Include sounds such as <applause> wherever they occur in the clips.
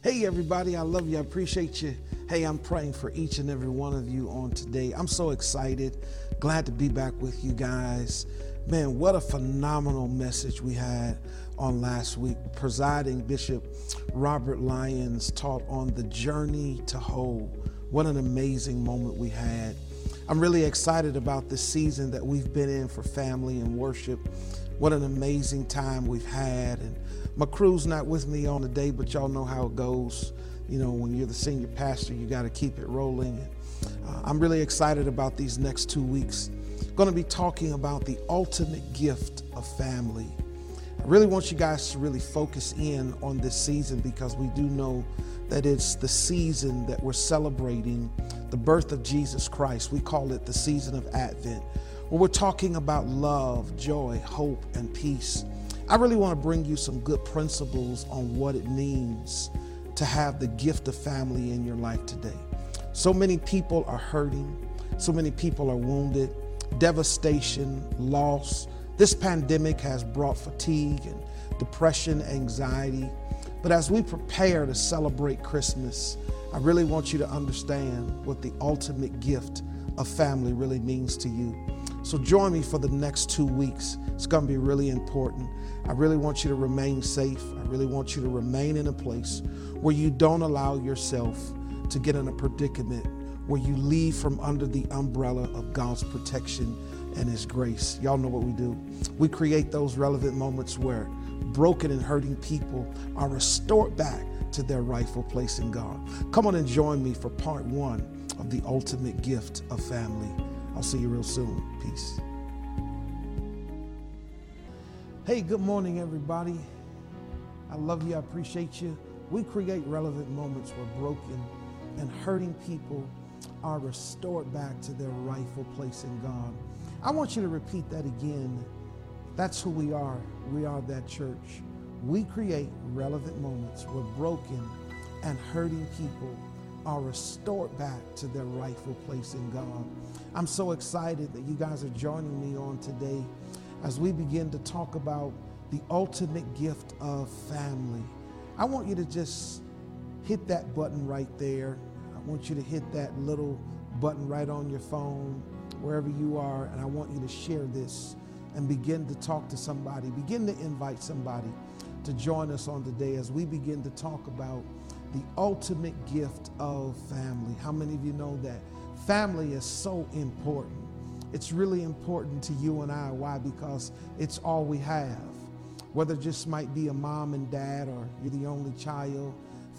Hey, everybody, I love you. I appreciate you. Hey, I'm praying for each and every one of you on today. I'm so excited. Glad to be back with you guys. Man, what a phenomenal message we had on last week. Presiding Bishop Robert Lyons taught on the journey to whole. What an amazing moment we had. I'm really excited about this season that we've been in for family and worship. What an amazing time we've had. And my crew's not with me on the day, but y'all know how it goes. You know, when you're the senior pastor, you got to keep it rolling. Uh, I'm really excited about these next two weeks. Going to be talking about the ultimate gift of family. I really want you guys to really focus in on this season because we do know that it's the season that we're celebrating the birth of Jesus Christ. We call it the season of Advent, where we're talking about love, joy, hope, and peace. I really want to bring you some good principles on what it means to have the gift of family in your life today. So many people are hurting, so many people are wounded, devastation, loss. This pandemic has brought fatigue and depression, anxiety. But as we prepare to celebrate Christmas, I really want you to understand what the ultimate gift of family really means to you. So join me for the next two weeks. It's going to be really important. I really want you to remain safe. I really want you to remain in a place where you don't allow yourself to get in a predicament where you leave from under the umbrella of God's protection and His grace. Y'all know what we do. We create those relevant moments where broken and hurting people are restored back to their rightful place in God. Come on and join me for part one of the ultimate gift of family. I'll see you real soon. Peace. Hey, good morning, everybody. I love you. I appreciate you. We create relevant moments where broken and hurting people are restored back to their rightful place in God. I want you to repeat that again. That's who we are. We are that church. We create relevant moments where broken and hurting people are restored back to their rightful place in God. I'm so excited that you guys are joining me on today as we begin to talk about the ultimate gift of family. I want you to just hit that button right there. I want you to hit that little button right on your phone, wherever you are, and I want you to share this and begin to talk to somebody, begin to invite somebody to join us on today as we begin to talk about the ultimate gift of family. How many of you know that family is so important? It's really important to you and I. Why? Because it's all we have. Whether it just might be a mom and dad or you're the only child,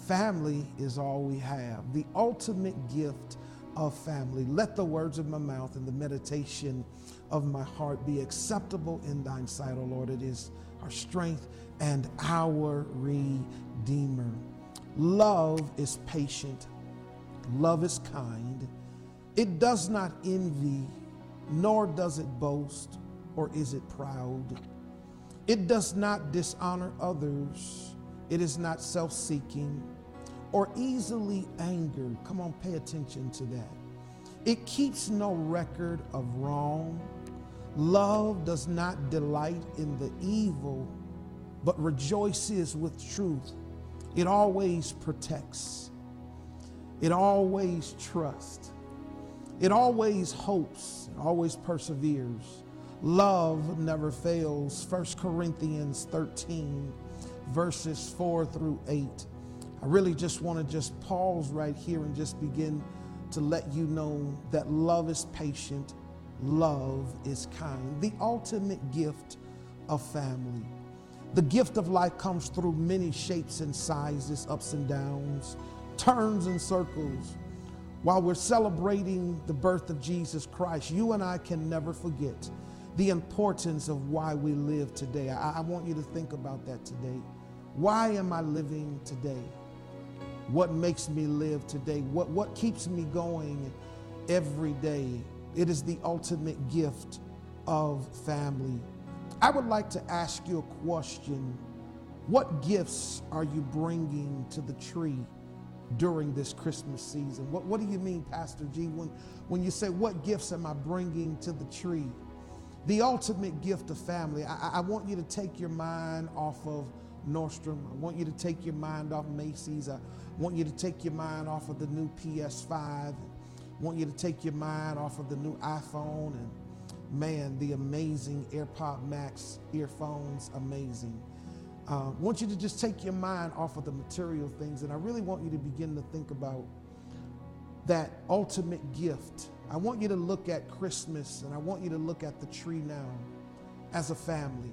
family is all we have. The ultimate gift of family. Let the words of my mouth and the meditation of my heart be acceptable in thine sight, O Lord. It is our strength and our Redeemer. Love is patient, love is kind. It does not envy, nor does it boast, or is it proud. It does not dishonor others, it is not self seeking or easily angered. Come on, pay attention to that. It keeps no record of wrong. Love does not delight in the evil, but rejoices with truth. It always protects. It always trusts. It always hopes. It always perseveres. Love never fails. 1 Corinthians 13, verses 4 through 8. I really just want to just pause right here and just begin to let you know that love is patient, love is kind. The ultimate gift of family. The gift of life comes through many shapes and sizes, ups and downs, turns and circles. While we're celebrating the birth of Jesus Christ, you and I can never forget the importance of why we live today. I, I want you to think about that today. Why am I living today? what makes me live today, what, what keeps me going every day. It is the ultimate gift of family. I would like to ask you a question. What gifts are you bringing to the tree during this Christmas season? What, what do you mean, Pastor G, when, when you say, What gifts am I bringing to the tree? The ultimate gift of family. I, I want you to take your mind off of Nordstrom. I want you to take your mind off Macy's. I want you to take your mind off of the new PS5. I want you to take your mind off of the new iPhone and man, the amazing AirPod Max earphones, amazing. Uh, I want you to just take your mind off of the material things, and I really want you to begin to think about that ultimate gift. I want you to look at Christmas and I want you to look at the tree now as a family.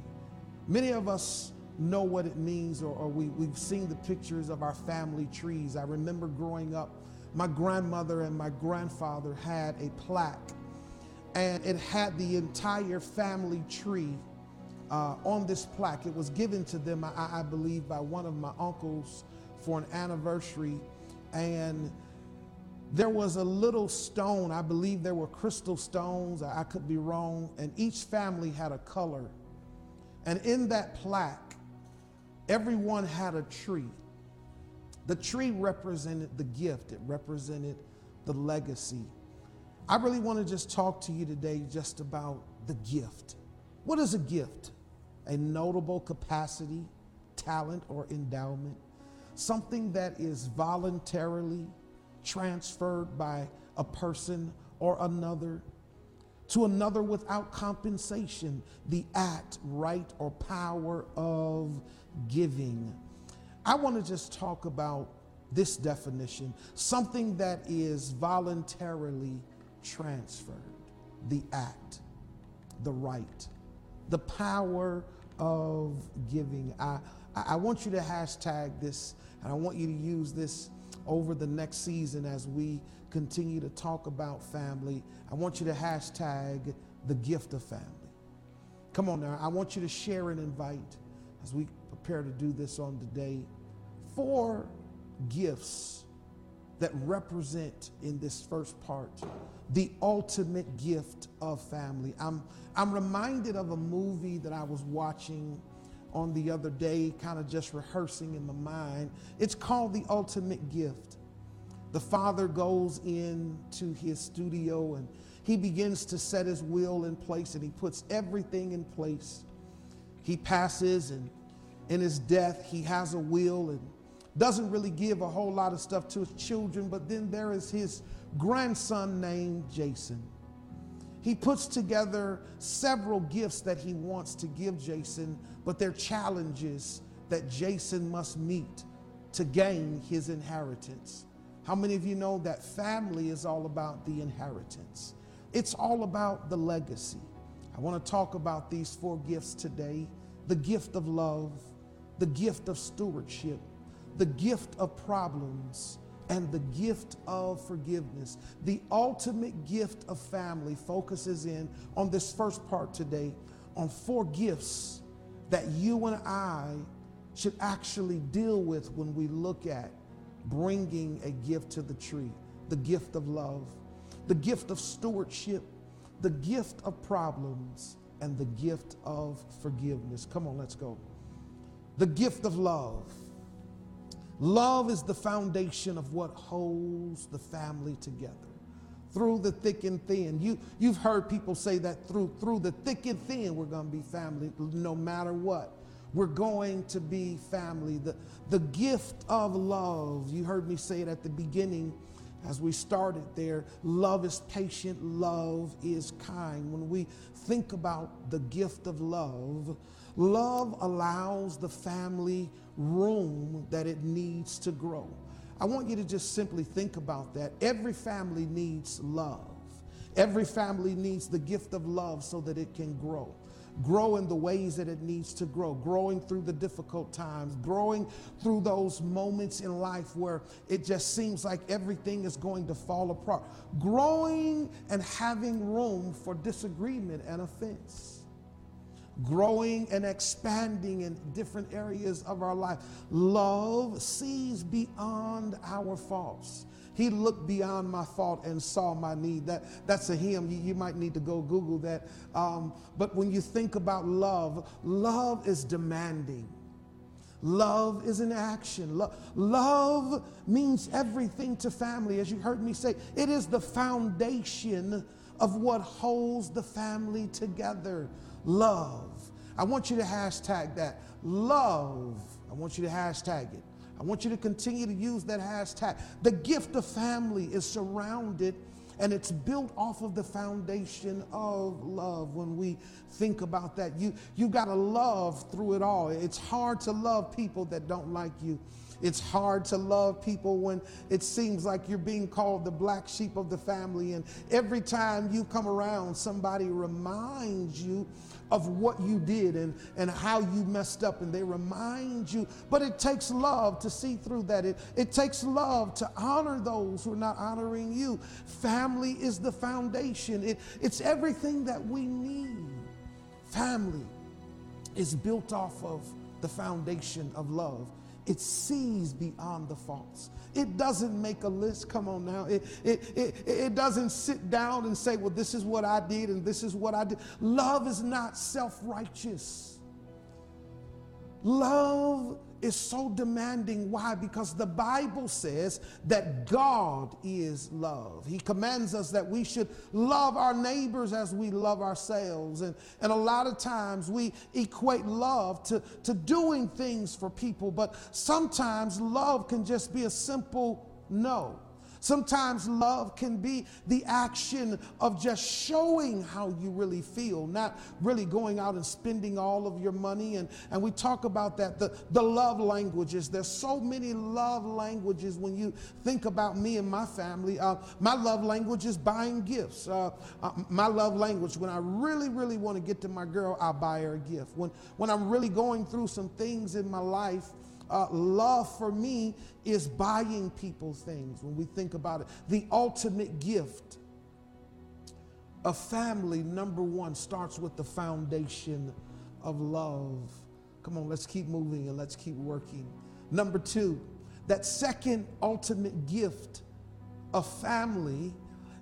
Many of us know what it means, or, or we, we've seen the pictures of our family trees. I remember growing up, my grandmother and my grandfather had a plaque, and it had the entire family tree uh, on this plaque. It was given to them, I, I believe, by one of my uncles for an anniversary. And there was a little stone, I believe there were crystal stones, I could be wrong, and each family had a color. And in that plaque, everyone had a tree. The tree represented the gift, it represented the legacy. I really want to just talk to you today just about the gift. What is a gift? A notable capacity, talent, or endowment, something that is voluntarily transferred by a person or another to another without compensation, the act, right, or power of giving. I want to just talk about this definition something that is voluntarily transferred, the act, the right, the power of giving. I, I want you to hashtag this, and I want you to use this over the next season as we continue to talk about family. I want you to hashtag the gift of family. Come on now, I want you to share and invite as we prepare to do this on today. Four gifts that represent in this first part the ultimate gift of family. I'm, I'm reminded of a movie that I was watching on the other day, kind of just rehearsing in my mind. It's called The Ultimate Gift. The father goes into his studio and he begins to set his will in place and he puts everything in place. He passes and in his death, he has a will and doesn't really give a whole lot of stuff to his children, but then there is his grandson named Jason. He puts together several gifts that he wants to give Jason, but they're challenges that Jason must meet to gain his inheritance. How many of you know that family is all about the inheritance? It's all about the legacy. I want to talk about these four gifts today the gift of love, the gift of stewardship, the gift of problems, and the gift of forgiveness. The ultimate gift of family focuses in on this first part today on four gifts that you and I should actually deal with when we look at bringing a gift to the tree the gift of love, the gift of stewardship, the gift of problems, and the gift of forgiveness. Come on, let's go. The gift of love. Love is the foundation of what holds the family together through the thick and thin. You, you've heard people say that through, through the thick and thin, we're going to be family no matter what. We're going to be family. The, the gift of love, you heard me say it at the beginning as we started there. Love is patient, love is kind. When we think about the gift of love, love allows the family room that it needs to grow. I want you to just simply think about that. Every family needs love. Every family needs the gift of love so that it can grow grow in the ways that it needs to grow, growing through the difficult times, growing through those moments in life where it just seems like everything is going to fall apart, growing and having room for disagreement and offense growing and expanding in different areas of our life. Love sees beyond our faults. He looked beyond my fault and saw my need. That, that's a hymn. You, you might need to go Google that. Um, but when you think about love, love is demanding. Love is an action. Lo- love means everything to family. As you heard me say, it is the foundation of what holds the family together. Love. I want you to hashtag that. Love I want you to hashtag it. I want you to continue to use that hashtag. The gift of family is surrounded and it's built off of the foundation of love when we think about that you you got to love through it all it's hard to love people that don't like you it's hard to love people when it seems like you're being called the black sheep of the family and every time you come around somebody reminds you of what you did and, and how you messed up, and they remind you. But it takes love to see through that. It, it takes love to honor those who are not honoring you. Family is the foundation, it, it's everything that we need. Family is built off of the foundation of love. It sees beyond the faults. It doesn't make a list. Come on now. It, it, it, it doesn't sit down and say, well, this is what I did and this is what I did. Love is not self righteous. Love is so demanding. Why? Because the Bible says that God is love. He commands us that we should love our neighbors as we love ourselves. And, and a lot of times we equate love to, to doing things for people, but sometimes love can just be a simple no. Sometimes love can be the action of just showing how you really feel, not really going out and spending all of your money. And, and we talk about that, the, the love languages. There's so many love languages when you think about me and my family. Uh, my love language is buying gifts. Uh, uh, my love language, when I really, really want to get to my girl, I'll buy her a gift. When, when I'm really going through some things in my life, uh, love for me is buying people things when we think about it. The ultimate gift of family, number one, starts with the foundation of love. Come on, let's keep moving and let's keep working. Number two, that second ultimate gift of family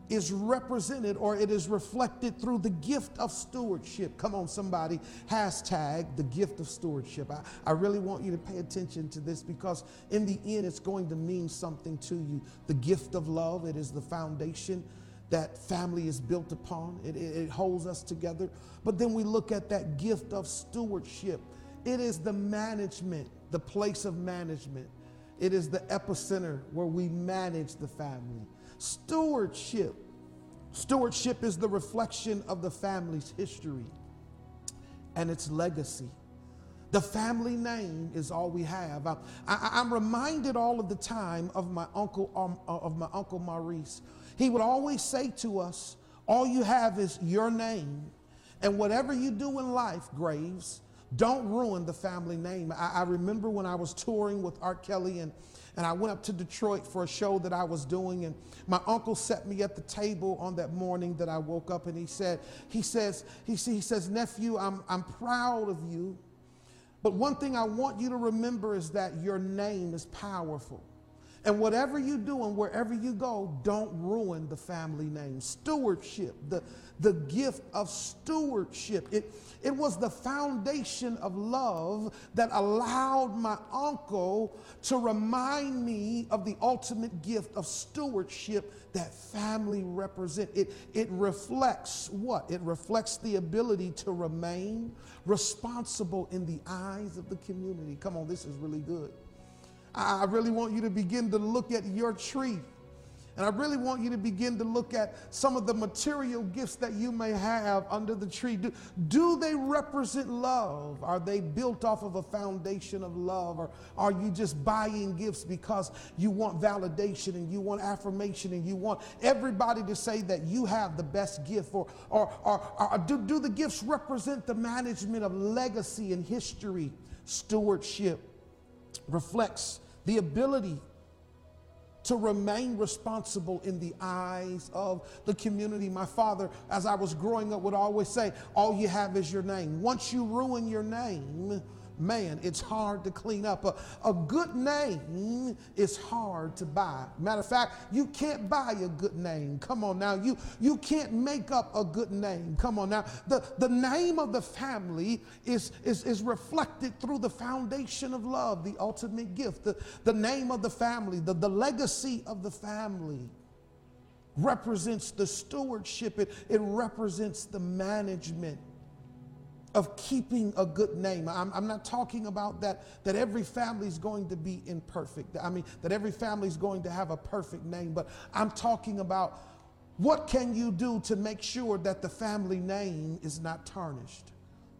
is represented or it is reflected through the gift of stewardship. Come on, somebody, hashtag the gift of stewardship. I, I really want you to pay attention to this because in the end, it's going to mean something to you. The gift of love, it is the foundation that family is built upon, it, it, it holds us together. But then we look at that gift of stewardship, it is the management, the place of management. It is the epicenter where we manage the family. Stewardship. Stewardship is the reflection of the family's history and its legacy. The family name is all we have. I, am reminded all of the time of my uncle um, uh, of my uncle Maurice. He would always say to us, "All you have is your name, and whatever you do in life, Graves, don't ruin the family name." I, I remember when I was touring with R. Kelly and and I went up to Detroit for a show that I was doing. And my uncle set me at the table on that morning that I woke up and he said, he says, he, he says, nephew, I'm, I'm proud of you. But one thing I want you to remember is that your name is powerful. And whatever you do and wherever you go, don't ruin the family name. Stewardship, the, the gift of stewardship. It, it was the foundation of love that allowed my uncle to remind me of the ultimate gift of stewardship that family represent. It, it reflects what? It reflects the ability to remain responsible in the eyes of the community. Come on, this is really good. I really want you to begin to look at your tree. And I really want you to begin to look at some of the material gifts that you may have under the tree. Do, do they represent love? Are they built off of a foundation of love? Or are you just buying gifts because you want validation and you want affirmation and you want everybody to say that you have the best gift? Or, or, or, or do, do the gifts represent the management of legacy and history? Stewardship reflects the ability to remain responsible in the eyes of the community. My father, as I was growing up, would always say, All you have is your name. Once you ruin your name, man, it's hard to clean up. A, a good name is hard to buy. Matter of fact, you can't buy a good name. Come on now. You, you can't make up a good name. Come on now. The, the name of the family is, is, is reflected through the foundation of love, the ultimate gift. The, the name of the family, the, the legacy of the family represents the stewardship, it, it represents the management of keeping a good name. I'm, I'm, not talking about that, that every family is going to be imperfect. I mean, that every family is going to have a perfect name, but I'm talking about what can you do to make sure that the family name is not tarnished?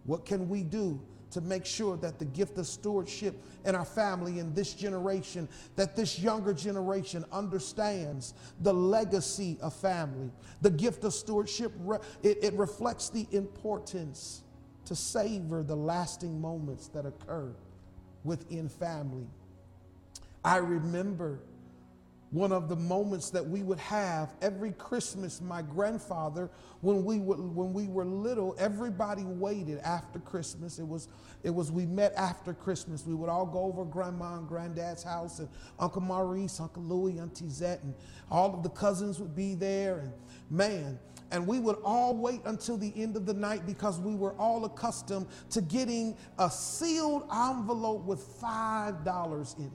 What can we do to make sure that the gift of stewardship in our family in this generation, that this younger generation understands the legacy of family. The gift of stewardship, it, it reflects the importance to savor the lasting moments that occur within family. I remember one of the moments that we would have every Christmas. My grandfather, when we were, when we were little, everybody waited after Christmas. It was, it was we met after Christmas. We would all go over grandma and granddad's house, and Uncle Maurice, Uncle Louie, Auntie Zette, and all of the cousins would be there. And man, and we would all wait until the end of the night because we were all accustomed to getting a sealed envelope with $5 in it.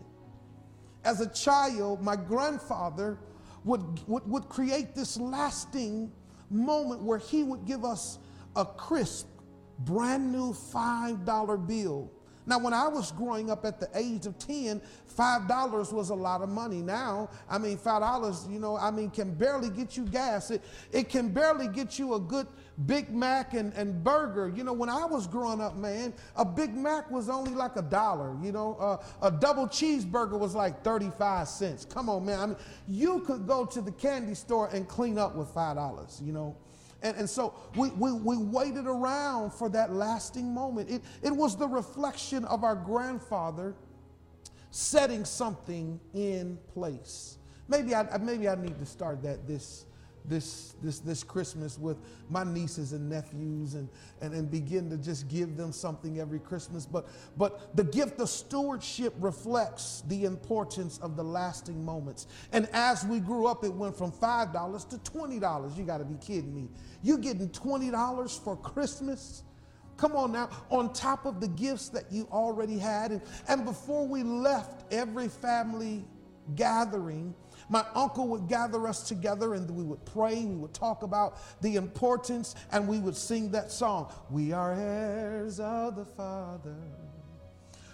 As a child, my grandfather would, would, would create this lasting moment where he would give us a crisp, brand new $5 bill now, when I was growing up at the age of 10, $5 was a lot of money. Now, I mean, $5, you know, I mean, can barely get you gas. It, it can barely get you a good Big Mac and, and burger. You know, when I was growing up, man, a Big Mac was only like a dollar. You know, uh, a double cheeseburger was like 35 cents. Come on, man. I mean, you could go to the candy store and clean up with $5, you know. And, and so we, we, we waited around for that lasting moment. It, it was the reflection of our grandfather setting something in place. Maybe I, maybe I need to start that this, this, this, this Christmas with my nieces and nephews and, and, and begin to just give them something every Christmas. But, but the gift of stewardship reflects the importance of the lasting moments. And as we grew up, it went from $5 to $20. You got to be kidding me. You getting $20 for Christmas? Come on now, on top of the gifts that you already had. And, and before we left every family gathering, my uncle would gather us together and we would pray, we would talk about the importance, and we would sing that song We are heirs of the Father,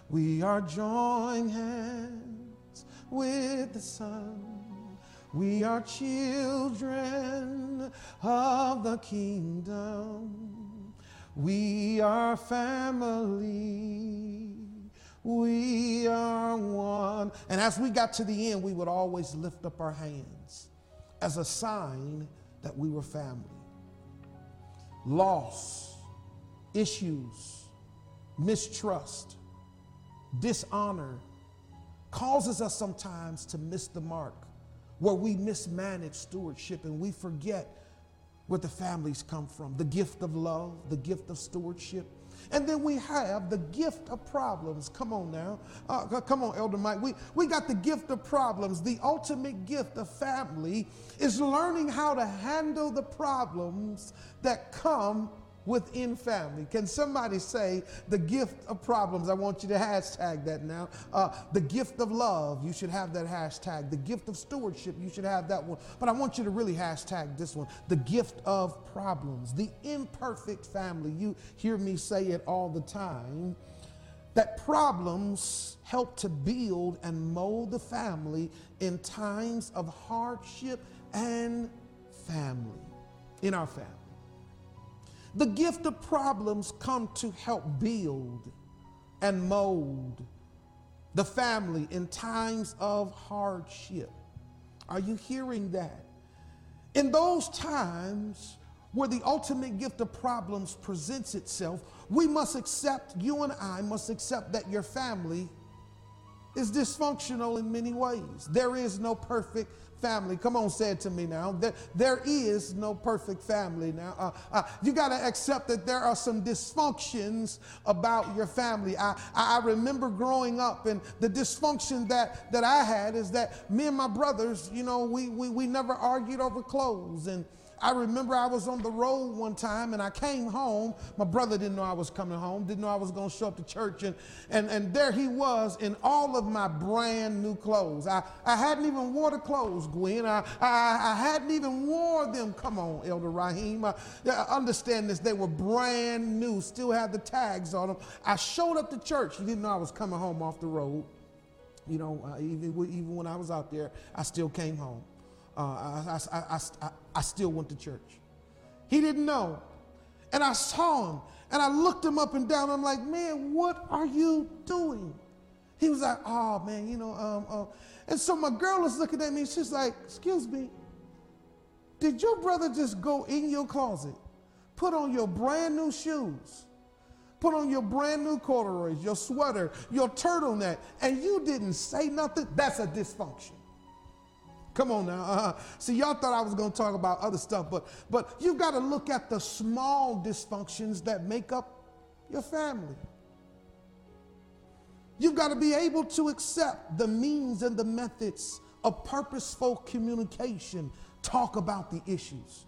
we are joined hands with the Son. We are children of the kingdom. We are family. We are one. And as we got to the end, we would always lift up our hands as a sign that we were family. Loss, issues, mistrust, dishonor causes us sometimes to miss the mark, where we mismanage stewardship and we forget where the families come from the gift of love, the gift of stewardship and then we have the gift of problems. Come on now. Uh, come on, Elder Mike. We, we got the gift of problems. The ultimate gift of family is learning how to handle the problems that come within family. Can somebody say the gift of problems? I want you to hashtag that now. Uh, the gift of love, you should have that hashtag. The gift of stewardship, you should have that one. But I want you to really hashtag this one the gift of problems, the imperfect family. You hear me say it all the time. That problems help to build and mold the family in times of hardship and family, in our family. The gift of problems come to help build and mold the family in times of hardship. Are you hearing that? In those times where the ultimate gift of problems presents itself, we must accept, you and I must accept that your family is dysfunctional in many ways. There is no perfect family. Come on, say it to me now. There, there is no perfect family now. Uh, uh, you got to accept that there are some dysfunctions about your family. I, I remember growing up, and the dysfunction that, that I had is that me and my brothers, you know, we, we, we never argued over clothes. And I remember I was on the road one time and I came home. My brother didn't know I was coming home, didn't know I was going to show up to church. And, and, and there he was in all of my brand new clothes. I, I hadn't even wore the clothes, Gwen. I, I, I hadn't even wore them. Come on, Elder Raheem. I, I understand this. They were brand new, still had the tags on them. I showed up to church. He didn't know I was coming home off the road. You know, uh, even, even when I was out there, I still came home. Uh, I, I, I, I, still went to church. He didn't know. And I saw him and I looked him up and down. I'm like, man, what are you doing? He was like, oh, man, you know. Um, uh. And so my girl is looking at me. She's like, excuse me, did your brother just go in your closet, put on your brand new shoes, put on your brand new corduroys, your sweater, your turtleneck, and you didn't say nothing? That's a dysfunction. Come on now. Uh, see, y'all thought I was going to talk about other stuff, but but you've got to look at the small dysfunctions that make up your family. You've got to be able to accept the means and the methods of purposeful communication. Talk about the issues.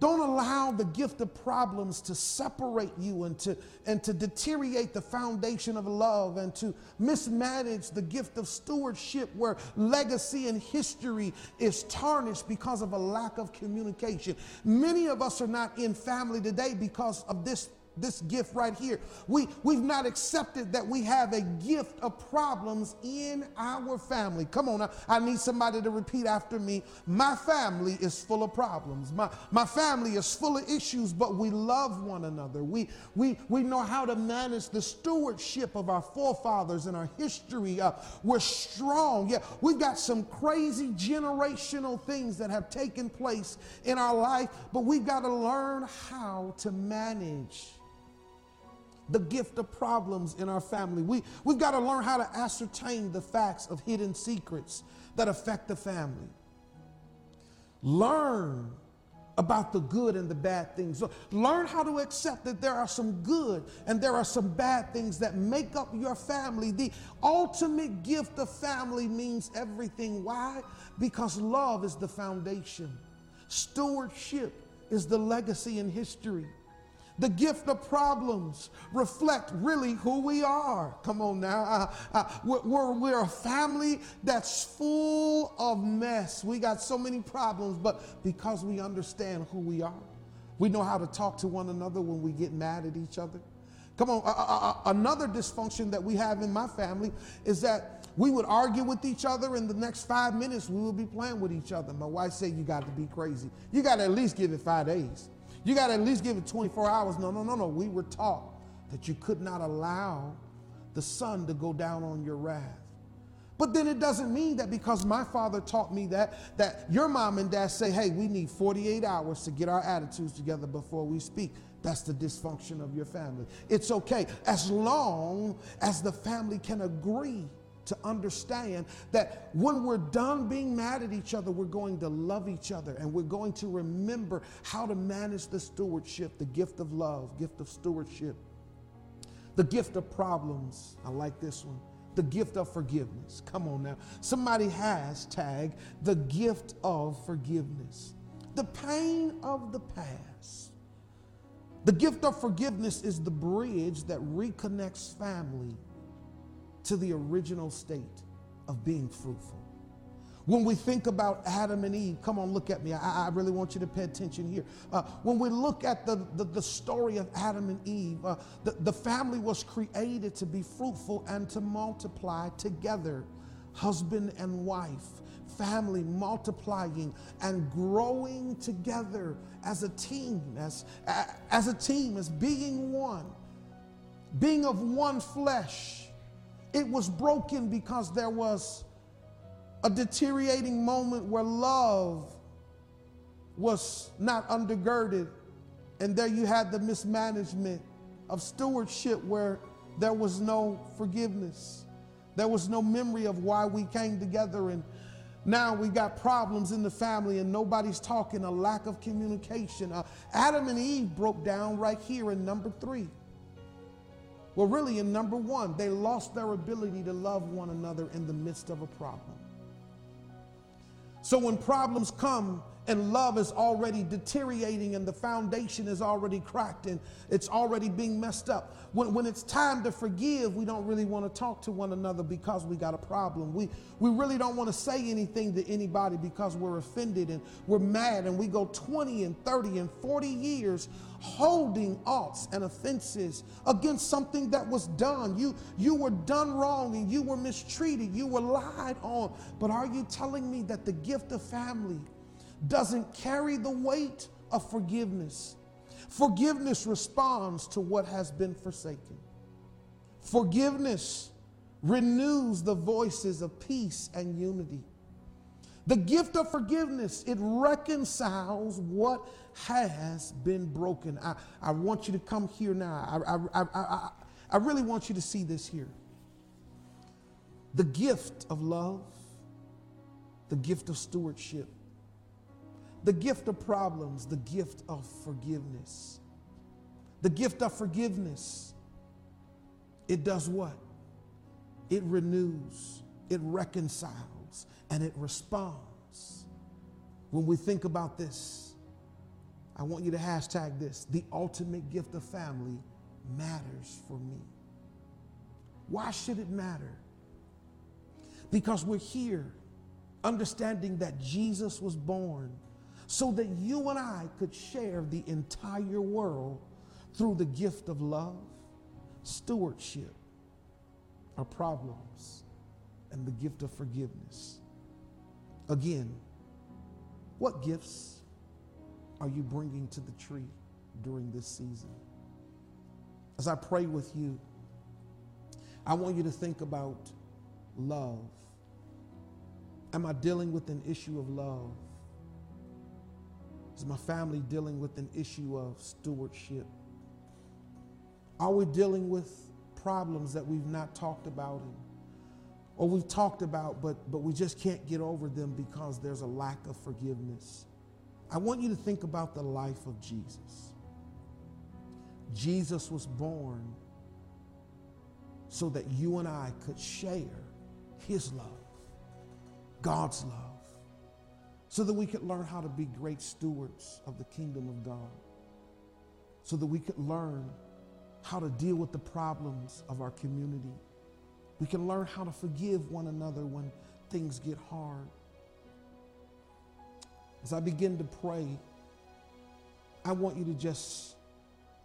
Don't allow the gift of problems to separate you and to, and to deteriorate the foundation of love and to mismanage the gift of stewardship where legacy and history is tarnished because of a lack of communication. Many of us are not in family today because of this this gift right here. We, we've not accepted that we have a gift of problems in our family. Come on, I, I need somebody to repeat after me. My family is full of problems. My, my family is full of issues, but we love one another. We, we, we know how to manage the stewardship of our forefathers and our history. Uh, we're strong. Yeah, we've got some crazy generational things that have taken place in our life, but we've got to learn how to manage the gift of problems in our family. We, we've got to learn how to ascertain the facts of hidden secrets that affect the family. Learn about the good and the bad things. learn how to accept that there are some good and there are some bad things that make up your family. The ultimate gift of family means everything. Why? Because love is the foundation, stewardship is the legacy and history. The gift of problems reflect really who we are. Come on now. Uh, uh, we're, we're, a family that's full of mess. We got so many problems, but because we understand who we are, we know how to talk to one another when we get mad at each other. Come on, uh, another dysfunction that we have in my family is that we would argue with each other. In the next five minutes, we would be playing with each other. My wife said, You got to be crazy. You got to at least give it five days. You got to at least give it 24 hours. No, no, no, no. We were taught that you could not allow the sun to go down on your wrath. But then it doesn't mean that because my father taught me that, that your mom and dad say, hey, we need 48 hours to get our attitudes together before we speak. That's the dysfunction of your family. It's okay as long as the family can agree to understand that when we're done being mad at each other, we're going to love each other and we're going to remember how to manage the stewardship, the gift of love, gift of stewardship, the gift of problems. I like this one. The gift of forgiveness. Come on now. Somebody has tag the gift of forgiveness. The pain of the past. The gift of forgiveness is the bridge that reconnects family to the original state of being fruitful. When we think about Adam and Eve, come on, look at me. I, I really want you to pay attention here. Uh, when we look at the, the, the, story of Adam and Eve, uh, the, the family was created to be fruitful and to multiply together, husband and wife, family multiplying and growing together as a team, as, as a team, as being one, being of one flesh it was broken because there was a deteriorating moment where love was not undergirded. And there you had the mismanagement of stewardship where there was no forgiveness. There was no memory of why we came together. And now we got problems in the family and nobody's talking, a lack of communication. Uh, Adam and Eve broke down right here in number three. Well, really, in number one, they lost their ability to love one another in the midst of a problem. So when problems come and love is already deteriorating and the foundation is already cracked and it's already being messed up. When, when it's time to forgive, we don't really want to talk to one another because we got a problem. We, we really don't want to say anything to anybody because we're offended and we're mad and we go 20 and 30 and 40 years holding oughts and offenses against something that was done. You, you were done wrong and you were mistreated. You were lied on. But are you telling me that the gift of family doesn't carry the weight of forgiveness. Forgiveness responds to what has been forsaken. Forgiveness renews the voices of peace and unity. The gift of forgiveness, it reconciles what has been broken. I, I want you to come here now. I, I, I, I really want you to see this here. The gift of love, the gift of stewardship, the gift of problems, the gift of forgiveness. The gift of forgiveness, it does what? It renews, it reconciles, and it responds. When we think about this, I want you to hashtag this the ultimate gift of family matters for me. Why should it matter? Because we're here understanding that Jesus was born so that you and I could share the entire world through the gift of love, stewardship, our problems, and the gift of forgiveness. Again, what gifts are you bringing to the tree during this season? As I pray with you, I want you to think about love. Am I dealing with an issue of love? Is my family dealing with an issue of stewardship? Are we dealing with problems that we've not talked about and, or we've talked about but, but we just can't get over them because there's a lack of forgiveness? I want you to think about the life of Jesus. Jesus was born so that you and I could share his love, God's love so that we could learn how to be great stewards of the kingdom of God, so that we could learn how to deal with the problems of our community. We can learn how to forgive one another when things get hard. As I begin to pray, I want you to just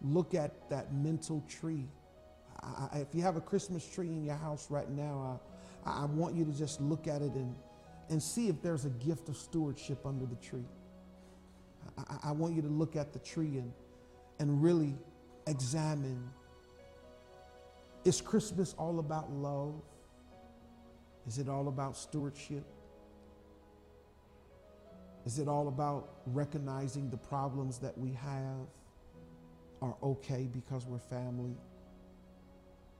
look at that mental tree. I, if you have a Christmas tree in your house right now, I, I want you to just look at it and and see if there's a gift of stewardship under the tree. I, I, want you to look at the tree and, and really examine is Christmas all about love? Is it all about stewardship? Is it all about recognizing the problems that we have are okay because we're family?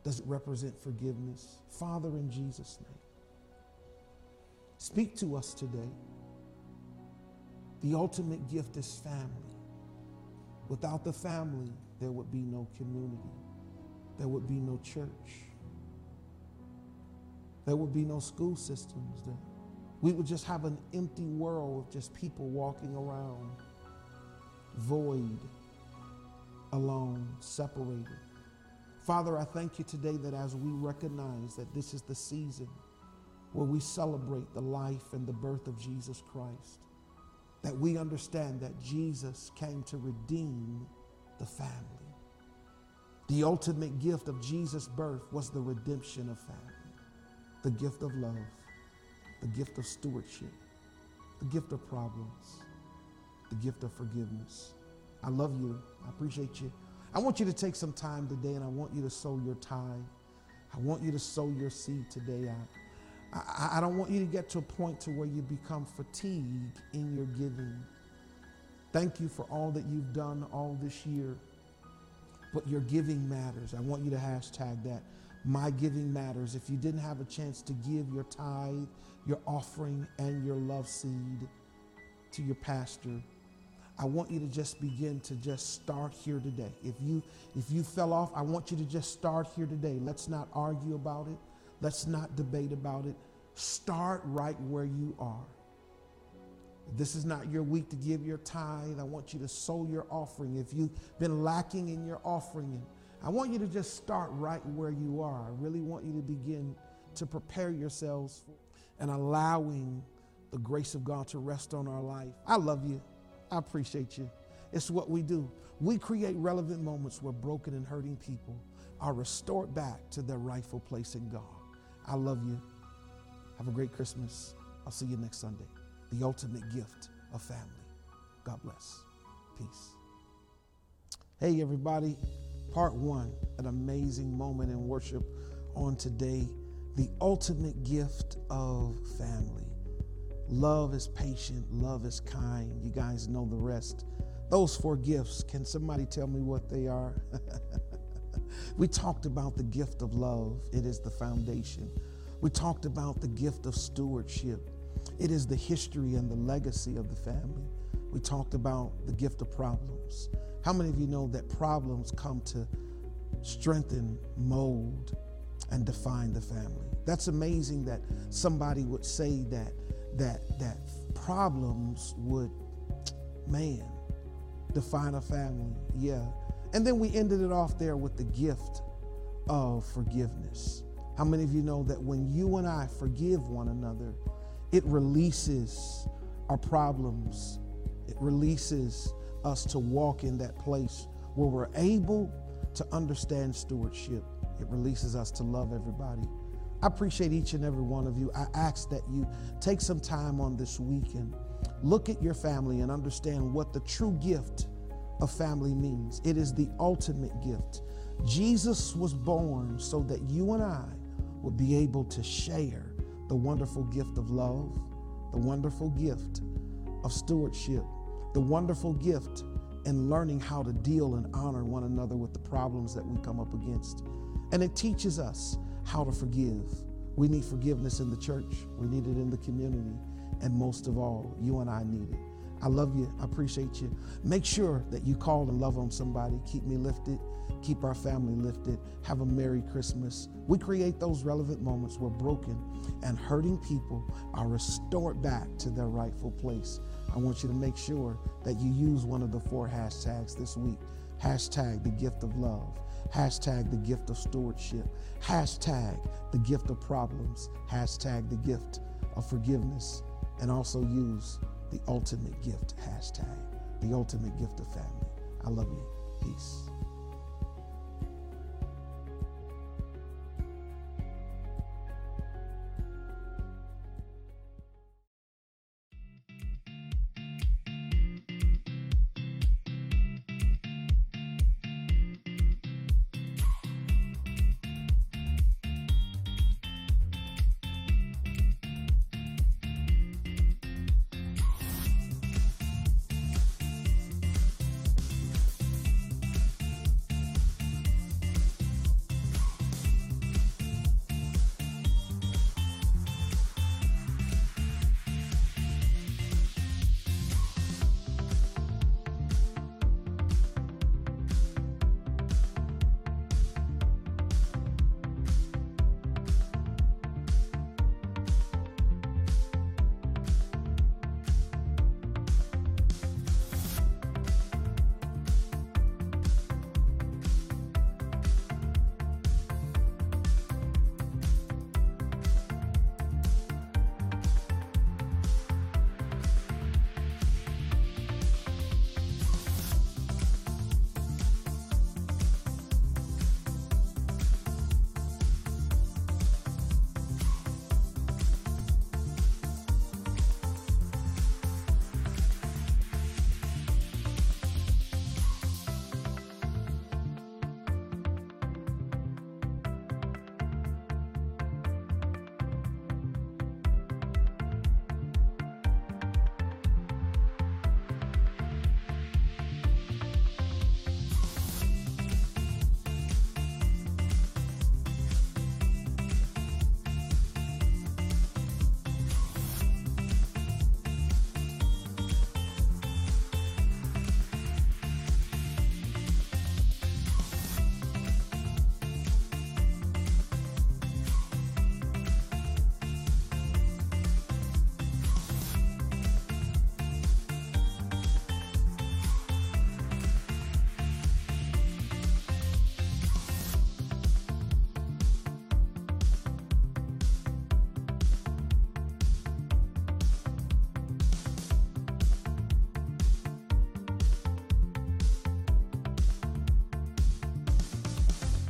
Does it represent forgiveness? Father, in Jesus' name. Speak to us today. The ultimate gift is family. Without the family, there would be no community. There would be no church. There would be no school systems. There. We would just have an empty world of just people walking around, void, alone, separated. Father, I thank you today that as we recognize that this is the season where we celebrate the life and the birth of Jesus Christ, that we understand that Jesus came to redeem the family. The ultimate gift of Jesus' birth was the redemption of family, the gift of love, the gift of stewardship, the gift of problems, the gift of forgiveness. I love you. I appreciate you. I want you to take some time today and I want you to sow your tithe. I want you to sow your seed today. I, I, I don't want you to get to a point to where you become fatigued in your giving. Thank you for all that you've done all this year. But your giving matters. I want you to hashtag that. My giving matters. If you didn't have a chance to give your tithe, your offering, and your love seed to your pastor, I want you to just begin to just start here today. If you if you fell off, I want you to just start here today. Let's not argue about it. Let's not debate about it. Start right where you are. This is not your week to give your tithe. I want you to sow your offering. If you've been lacking in your offering, I want you to just start right where you are. I really want you to begin to prepare yourselves and allowing the grace of God to rest on our life. I love you. I appreciate you. It's what we do. We create relevant moments where broken and hurting people are restored back to their rightful place in God. I love you. Have a great Christmas. I'll see you next Sunday. The ultimate gift of family. God bless. Peace. Hey, everybody. Part one, an amazing moment in worship on today. The ultimate gift of family. Love is patient, love is kind. You guys know the rest. Those four gifts, can somebody tell me what they are? <laughs> we talked about the gift of love, it is the foundation. We talked about the gift of stewardship, it is the history and the legacy of the family. We talked about the gift of problems. How many of you know that problems come to strengthen, mold, and define the family? That's amazing that somebody would say that that that problems would man define a family. Yeah. And then we ended it off there with the gift of forgiveness. How many of you know that when you and I forgive one another, it releases our problems, it releases us to walk in that place where we're able to understand stewardship. It releases us to love everybody. I appreciate each and every one of you. I ask that you take some time on this weekend, look at your family and understand what the true gift of family means. It is the ultimate gift. Jesus was born so that you and I would be able to share the wonderful gift of love, the wonderful gift of stewardship, the wonderful gift in learning how to deal and honor one another with the problems that we come up against. And it teaches us how to forgive. We need forgiveness in the church, we need it in the community, and most of all, you and I need it. I love you. I appreciate you. Make sure that you call and love on somebody. Keep me lifted. Keep our family lifted. Have a Merry Christmas. We create those relevant moments where broken and hurting people are restored back to their rightful place. I want you to make sure that you use one of the four hashtags this week. Hashtag the gift of love. Hashtag the gift of stewardship. Hashtag the gift of problems. Hashtag the gift of forgiveness. And also use the ultimate gift hashtag, the ultimate gift of family. I love you. Peace.